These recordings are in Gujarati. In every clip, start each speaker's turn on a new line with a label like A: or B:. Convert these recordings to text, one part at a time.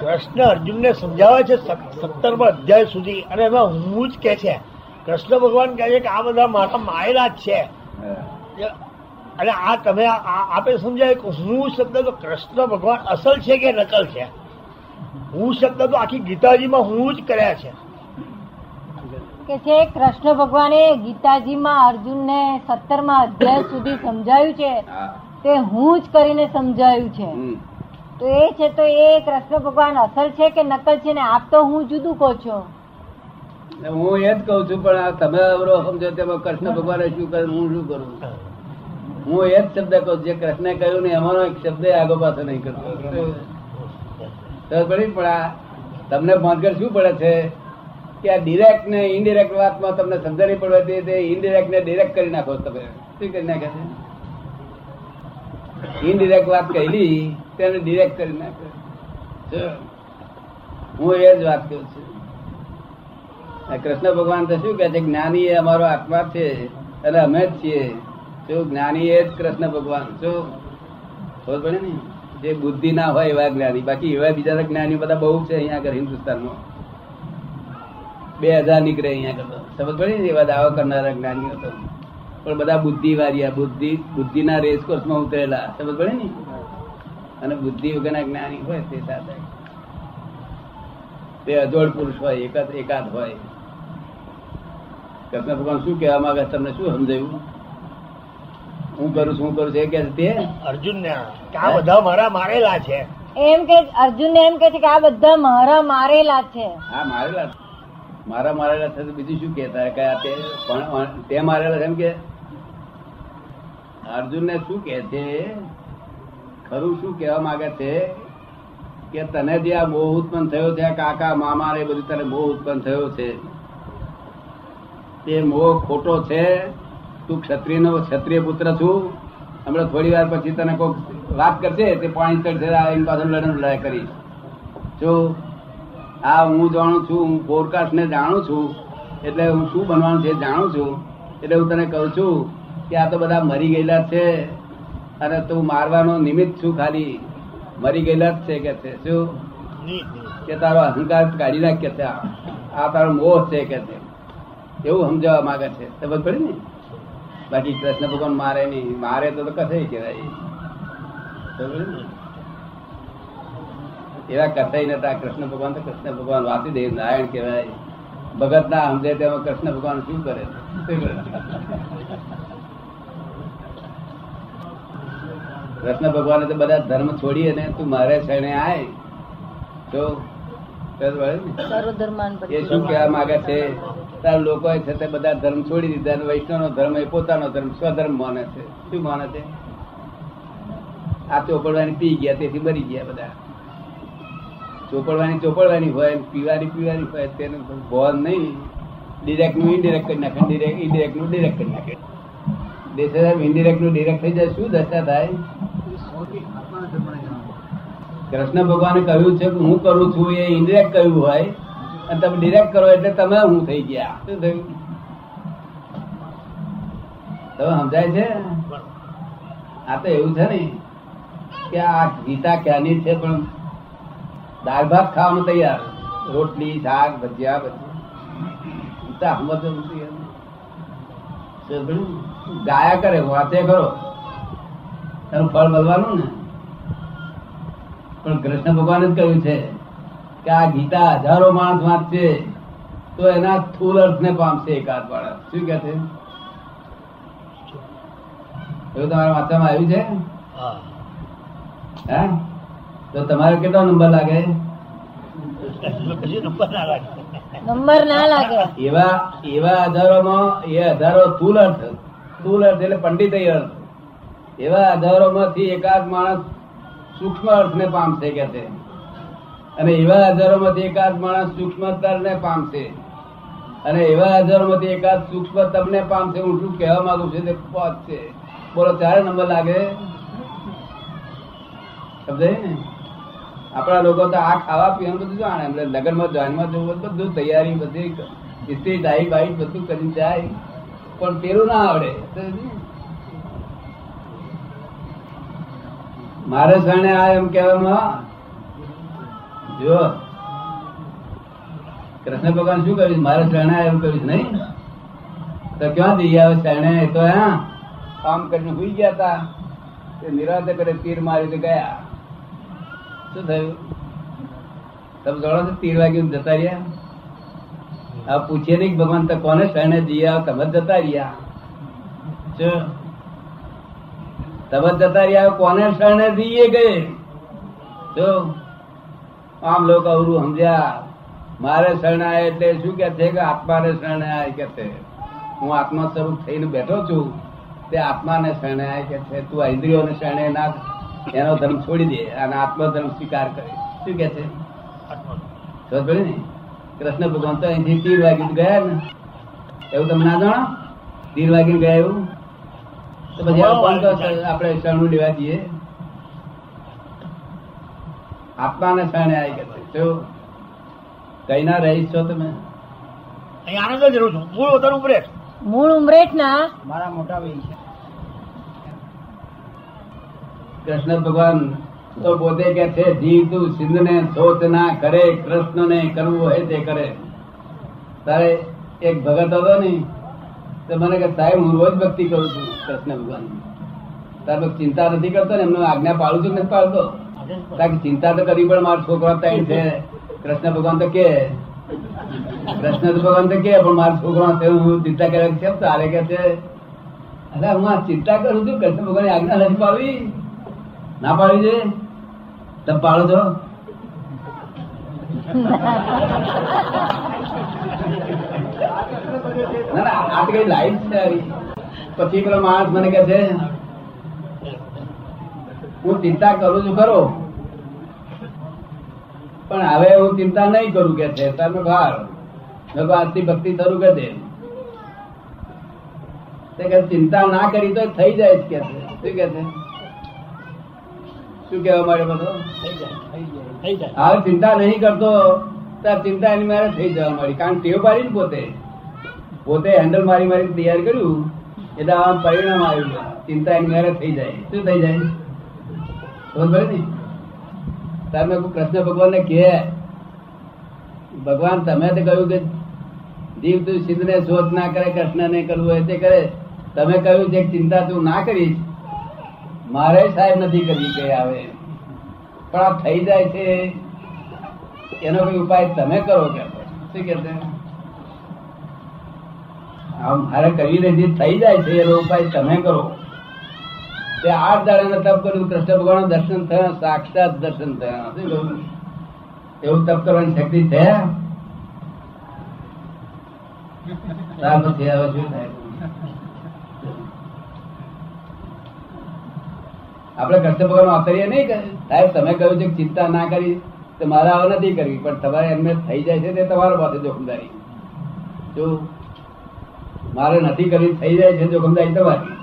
A: કૃષ્ણ અર્જુનને સમજાવે છે સત્તરમાં અધ્યાય સુધી. અને એમાં હું જ કે છે કૃષ્ણ ભગવાન કહે છે કે આ બધા મારા માયેલા જ છે. અને આ તમે આપે સમજાય કે હું શબ્દ તો કૃષ્ણ ભગવાન અસલ છે કે નકલ છે? હું શબ્દ તો આખી ગીતાજીમાં હું જ કર્યા છે.
B: કે છે કૃષ્ણ ભગવાને ગીતાજીમાં અર્જુનને સત્તરમાં અધ્યાય સુધી સમજાયું છે. તે હું જ કરીને સમજાયું છે. તો એ છે તો એ કૃષ્ણ ભગવાન અસલ છે કે નકલ છે ને આપ તો હું જુદું કહો છો?
C: હું એ જ કઉ છું, પણ તમે અવરો સમજો તેમાં કૃષ્ણ ભગવાને શું કરે હું શું કરું? હું એ જ શબ્દ કહું. જે કૃષ્ણે કહ્યું ને એમાંનો એક શબ્દ આગો પાછો નહીં કરતો. પણ આ તમને ભાનગર શું પડે છે? કે આ ડિરેક્ટ ને ઇનડિરેક્ટ વાતમાં તમને સમજણ નહીં પડે તે ઇનડિરેક્ટ ને ડિરેક્ટ કરી નાખો તમે. શું કરી નાખે છે? ઇનડિરેક્ટ વાત કહેલી, તેને ડિરેક્ટ કરી નાખે હું એ જ વાત કહું છું. કૃષ્ણ ભગવાન તો શું કે છે, જ્ઞાની એ અમારો આત્મા છે અને અમે જ છીએ. જો જ્ઞાની એ જ કૃષ્ણ ભગવાન શું ખબર પડે ને? જે બુદ્ધિ ના હોય એવા જ્ઞાની. બાકી એવા બીજા જ્ઞાની બધા બહુ છે અહીંયા આગળ હિન્દુસ્તાનમાં. બે હજાર નીકળે અહીંયા આગળ તો. સમજ પડી ને એવા દાવો કરનારા જ્ઞાનીઓ તો? પણ બધા બુદ્ધિ વાળિયા બુદ્ધિ બુદ્ધિના રેસ કોર્સમાં ઉતરેલા. સમજ પડે ને અને બુદ્ધિ વગરના જ્ઞાની હોય તે સાથે. તે અજોડ પુરુષ હોય એકાદ એકાદ હોય. કૃષ્ણ ભગવાન શું કહેવા માંગે તમને? શું સમજાયું? હું કરું શું કરું છે કે તે?
A: અર્જુન ને આ બધા મારા મારેલા છે.
B: એમ કે અર્જુન એમ કે છે કે આ બધા મારા મારેલા છે.
C: હા મારેલા મારા મારેલા છે બીજું શું કેતા કયા તે પણ તે મારેલા છે એમ કે? અર્જુન ને શું કે છે? ખરું શું કહેવા માંગે છે? કે તને જે આ મોહ ઉત્પન્ન થયો છે કાકા મામા એ બધું તને મોહ ઉત્પન્ન થયો છે. તે મોહ ખોટો છે. તું ક્ષત્રિય નો ક્ષત્રિય પુત્ર છું. હમણાં થોડી વાર પછી તને કોઈ વાત કરશે, તે પાણી ચડશે એની પાછળ લડન લડાઈ કરીશ. જો આ હું જાણું છું, હું ફોરકાસ્ટ ને જાણું છું, એટલે હું શું બનવાનું છે જાણું છું, એટલે હું તને કહું છું કે આ તો બધા મરી ગયેલા છે અને તું મારવાનો નિમિત્ત છું ખાલી. મરી ગયેલા જ છે કે છે શું. કે તારો અહંકાર કાઢી નાખ કે છે આ. તારો મોહ છે કે છે? એવું સમજાવવા માંગે છે. ખબર પડી ને? બાકી કૃષ્ણ ભગવાન મારે નહીં. મારે તો કથાઈ કહેવાય? એવા કથાઈ નતા કૃષ્ણ ભગવાન તો કૃષ્ણ ભગવાન વાસુદેવ નારાયણ કહેવાય. ભગત ના સમજે તેમાં કૃષ્ણ ભગવાન શું કરે કૃષ્ણ ભગવાને તો બધા ધર્મ છોડી અને તું મારે શરણે આય. તો ને? એ શું કહેવા માંગે છે? તાર લોકો છે તે બધા ધર્મ છોડી દીધા અને વૈષ્ણવ ધર્મ એ પોતાનો ધર્મ સ્વધર્મ માને છે. શું માને છે? આ ચોપડવાની પી ગયા તેથી મરી ગયા બધા. ચોપડવાની ચોપડવાની હોય પીવાની પીવાની હોય તેનું ભોન નહીં. ડિરેક્ટનું ઇનડિરેક્ટ કરી નાખે ડિરેક્ટ ઇનડિરેક્ટનું ડિરેક્ટ કરી નાખે. દેશ ઇનડિરેક્ટનું ડિરેક્ટ થઈ જાય શું દશા થાય? કૃષ્ણ ભગવાને કહ્યું છે કે હું કરું છું, એ ઇન્ડિરેક્ટ કહ્યું હોય. અને તમે ડિરેક્ટ કરો એટલે તમે હું થઈ ગયા. શું થયું? તમે સમજાય છે? આ તો એવું છે ને કે આ ગીતા ક્યાંની છે પણ દાળ ભાત ખાવાનું તૈયાર. રોટલી, શાક, ભજીયા, બધું. ગીતા સમજ? ગાયા કરે? વાંચે કરો એનું ફળ મળવાનું ને? પણ કૃષ્ણ ભગવાન જ કહ્યું છે કે આ ગીતા હજારો માણસ વાંચશે તો એના સ્થૂલ અર્થને પામશે એકાદ માણસ શું કે છે? એવું તમારે વાંચવામાં આવ્યું છે?
A: હા.
C: હે? તો તમારે કેટલો નંબર લાગે?
A: નંબર ના લાગે.
B: નંબર ના
C: એવા એવા હજારોમાં એ હજારો સ્થૂલ અર્થ. સ્થૂલ અર્થ એટલે પંડિત અર્થ. એવા હજારોમાંથી એકાદ માણસ સૂક્ષ્મ અર્થને પામશે કે છે. અને એવા હજારોમાંથી એકાદ માણસ સૂક્ષ્મતરને પામશે અને એવા હજારોમાંથી એકાદ સૂક્ષ્મ તમને પામશે હું શું કહેવા માંગુ છું તે પહોંચશે બોલો ત્યારે નંબર લાગે? સમજાય ને? આપણા લોકો તો આ ખાવા પીવાનું બધું જાણે એટલે લગ્નમાં જોઈનમાં જવું બધું તૈયારી બધી સ્ત્રી ટાઈ બાઈ બધું કરી જાય. પણ પેલું ના આવડે મારે જાણે આ એમ કહેવામાં જો, કૃષ્ણ ભગવાન શું કર્યું મારે શરણે એમ કર્યું નહીં? તો ક્યાં જઈ આવે શરણે તો હા, કામ કરીને સુઈ ગયા હતા તે નિરાતે કરે, તીર મારી ગયા. શું થયું? તમે જાણો છો તીર વાગ્યું જતા રહ્યા? આ પૂછીએ નહીં ભગવાન તો કોને શરણે જઈ આવે તમે જતા રહ્યા. તમે જતા રહ્યા કોને શરણે જઈએ ગયે જો, આમ લોકો અવરું સમજ્યા, મારે શરણાય એટલે શું કે છે કે આત્માને શરણાય કે છે? હું આત્મા સ્વરૂપ થઈને બેઠો છું, તે આત્માને શરણાય કે છે? તું આ ઇન્દ્રિયોને શરણે ના એનો ધર્મ છોડી દે અને આત્મા ધર્મ સ્વીકાર કરે. શું કે છે? ખબર કૃષ્ણ ભગવાન તો અહીંથી તીર વાગી ગયા ને. એવું તમે ના જાણો? તીર વાગી ગયા એવું? તો પછી તો આપણે શરણું લેવા જઈએ આપવાના શરણે આવી કે છે. જો કઈ ના રહીશ છો તમે?
A: અહીં આનંદ જ રહું છું. મૂળ વતન ઉમરેઠ
B: મૂળ ઉમરેઠના
A: મારા મોટા ભાઈ છે.
C: કૃષ્ણ ભગવાન તો પોતે કે છે જીવ તું સિંધ ને શોધ ના કરે કૃષ્ણ ને કરવું હોય તે કરે. તારે એક ભગત હતો ને તો મને કે સાહેબ હું રોજ ભક્તિ કરું છું. કૃષ્ણ ભગવાન તારે ચિંતા નથી કરતો ને, એમનો આજ્ઞા પાડું છું નથી પાડતો? તારે ચિંતા તો કરવી પણ મારો છોકરા ત્યાં છે. કૃષ્ણ ભગવાન તો કે. કૃષ્ણ ભગવાન તો કે, પણ મારો છોકરો છે હું ચિંતા કરે કેમ તારે કે છે? અરે હું આ ચિંતા કરું છું, કૃષ્ણ ભગવાન આજ્ઞા નથી પાડવી. ના પાડવી છે તમે પાડો છો? ના ના, આ તો કઈ લાઈફ છે આવી. પછી પેલો માણસ મને કહે છે હું ચિંતા કરું છું ખરો પણ હવે હું ચિંતા નહીં કરું કે છે. તમે ભાર. આજથી ભક્તિ શરૂ કરી દે. કે ચિંતા ના કરી તો થઈ જાય જ કે છે. શું કે છે? શું કેવા માંડ્યો બધો? હવે ચિંતા નહીં કરતો. ત્યારે ચિંતા એની મારે થઈ જવા મળી કારણ ટેવ પાડી ને પોતે પોતે હેન્ડલ મારી મારી તૈયાર કર્યું. એટલે આમ પરિણામ આવ્યું ચિંતા એની મારે થઈ જાય. શું થઈ જાય? ખબર ને? તમે કૃષ્ણ ભગવાન ને કહે, ભગવાન, તમે તો કહ્યું કે જીવ તું સિદ્ધ ને શોધ ના કરે કૃષ્ણ ને કરવું હોય તે કરે. તમે કહ્યું છે કે ચિંતા તું ના કરીશ. મારે સાહેબ નથી કરવી કઈ આવે. પણ આ થઈ જાય છે. એનો કોઈ ઉપાય તમે કરો કે શું કે આમ મારે કરી નથી થઈ જાય છે એનો ઉપાય તમે કરો. તે આઠ દાડાના તપ કર્યું, કૃષ્ણ ભગવાન દર્શન થયા, સાક્ષાત દર્શન થયા. એવું તપ કરવાની શક્તિ છે? પછી હવે શું ભગવાન વાપરીએ નહીં સાહેબ, તમે કહ્યું છે ચિંતા ના કરી, તો મારે આવું નથી કરવી, પણ તમારે એમને થઈ જાય છે તે તમારા પાસે જોખમદારી. જો મારે નથી કરી થઈ જાય છે જોખમદારી તમારી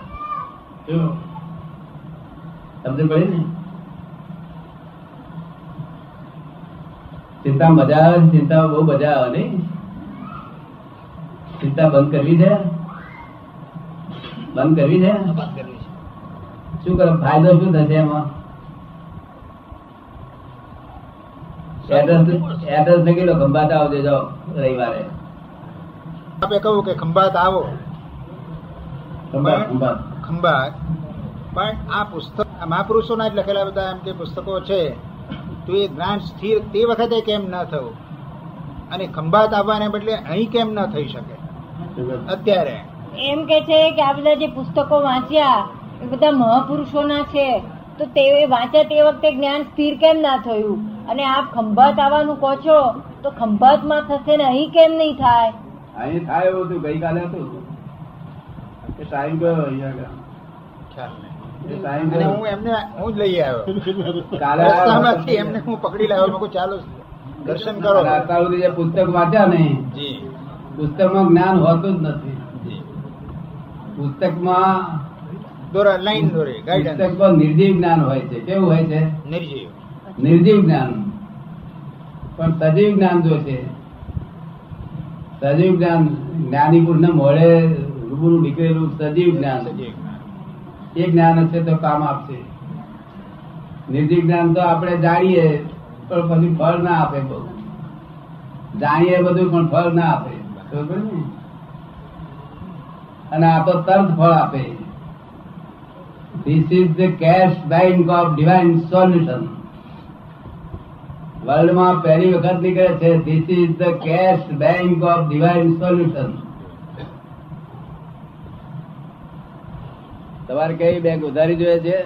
C: સમજ પડી ને? ચિંતા મજા આવે ચિંતા બહુ મજા આવે નહીં? ચિંતા બંધ કરવી છે? બંધ કરવી છે? શું કરો? ફાયદો શું થશે એમાં? એડ્રેસ એડ્રેસ લખી લો ખંભાત આવજો જાઓ રવિવારે?
D: આપે કહ્યું કે ખંભાત આવો.
C: ખંભાત
D: પણ આ પુસ્તક મહાપુરુષોના જ લખેલા બધા એમ કે પુસ્તકો છે. તો એ જ્ઞાન સ્થિર તે વખતે કેમ ન થયું અને ખંભાત આવવાને બદલે અહીં કેમ ન થઈ શકે? અત્યારે.
B: એમ કે છે કે આ બધા જે પુસ્તકો વાંચ્યા એ બધા મહાપુરુષોના છે. તો તે વાંચ્યા તે વખતે જ્ઞાન સ્થિર કેમ ના થયું? અને આપ ખંભાત આવવાનું કહો છો તો ખંભાતમાં થશે ને અહીં કેમ નહીં થાય?
C: અહીં થાય એવું હતું ગઈકાલે હતું. એ ટાઈમ ગયો અહીંયા
D: હું એમને હું જ લઈ આવ્યો.
C: કાલે
D: એમને હું પકડી લાવ્યો મેં ચાલો દર્શન કરો.
C: અત્યાર સુધી જે પુસ્તક વાંચ્યા નહીં પુસ્તકમાં જ્ઞાન હોતું જ નથી.
D: જી.
C: પુસ્તકમાં
D: દોરા લાઈન દોરી ગાઈડન્સ.
C: પુસ્તકમાં નિર્જીવ જ્ઞાન હોય છે. કેવું હોય છે?
D: નિર્જીવ.
C: નિર્જીવ જ્ઞાન. પણ સજીવ જ્ઞાન જો છે સજીવ જ્ઞાન જ્ઞાની પુરુષને મોડે રૂબરૂ નીકળેલું સજીવ જ્ઞાન. એ જ્ઞાન હશે તો કામ આપશે. નિર્જીવ જ્ઞાન તો આપણે જાણીએ, પણ પછી ફળ ના આપે બહુ. જાણીએ બધું, પણ ફળ ના આપે. બરોબર અને આ તો તરત ફળ આપે. This is the cash bank of divine solution વર્લ્ડમાં પહેલી વખત નીકળે છે this is the cash bank of divine solution તમારે કઈ બેંક ઉધારી જોઈએ છે?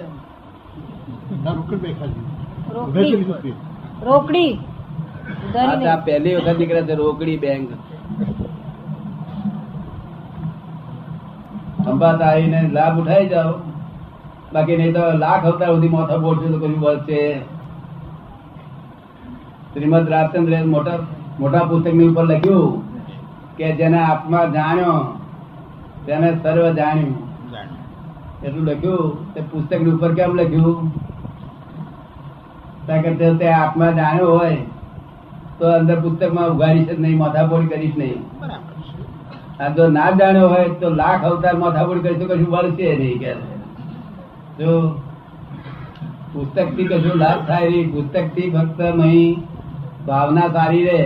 B: રોકડી
C: પહેલી વખત નીકળે છે રોકડી બેંક ખંભાત આવીને લાભ ઉઠાઈ જાઓ. બાકી નહીં તો લાખ હપ્તા સુધી માથા બોલશે તો કયું બચશે શ્રીમદ રાજચંદ્ર મોટા મોટા પુસ્તકની ઉપર લખ્યું કે જેને આત્મા જાણ્યો તેને સર્વ જાણ્યું. એટલું લખ્યું. તે પુસ્તકની ઉપર કેમ લખ્યું? કારણ તે- આત્મા જાણ્યો હોય તો અંદર પુસ્તકમાં ઉઘાડીશ જ નહીં માથાપોડી કરીશ નહીં. આ જો ના જાણ્યો હોય તો લાખ અવતાર માથાપોડી કરીશ તો કશું વળશે નહીં કે. જો પુસ્તકથી કશું લાભ થાય નહીં પુસ્તકથી ફક્ત અહીં ભાવના સારી રહે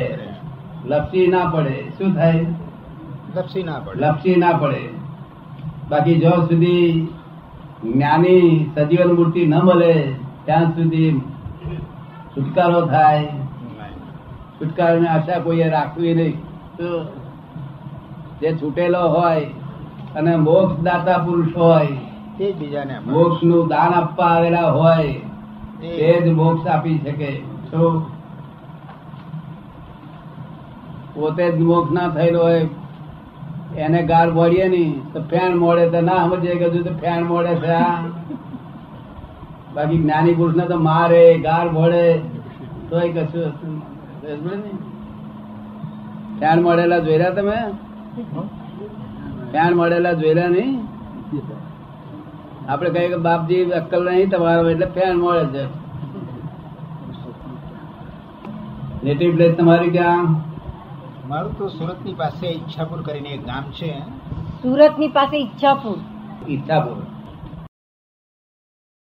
C: લપસી ના પડે શું થાય?
D: લપસી ના પડે.
C: લપસી ના પડે. બાકી જો સુધી જ્ઞાની સજીવન મૂર્તિ ન મળે ત્યાં સુધી છુટકારો થાય. છુટકારો ને આશા કોઈએ રાખવી નહીં. જે છૂટેલો હોય અને મોક્ષ દાતા પુરુષ હોય
D: તે બીજાને
C: મોક્ષનું દાન આપવા આવેલા હોય
D: તે
C: તે જ મોક્ષ આપી શકે. શું પોતે જ મોક્ષ ના થયેલો હોય, એને ગાર બોડીએ નહીં તો ફેણ મોડે તો ના સમજે કે તો ફેણ મોડે છે બાકી જ્ઞાની પુરુષ ને તો મારે ગાર ભોળે તોય કશું નહીં. સમજ્યો ફેણ મળેલા જોયેલા તમે? ફેણ મળેલા જોયેલા નહીં? આપડે કહીએ કે બાપજી, અક્કલ નહીં તમારો, એટલે ફેન મળે છે. નેટિવ પ્લેસ તમારી ક્યાં?
D: મારું તો સુરતની પાસે ઈચ્છાપુર કરીને એક ગામ છે.
B: સુરતની પાસે ઈચ્છાપુર?
C: ઈચ્છાપુર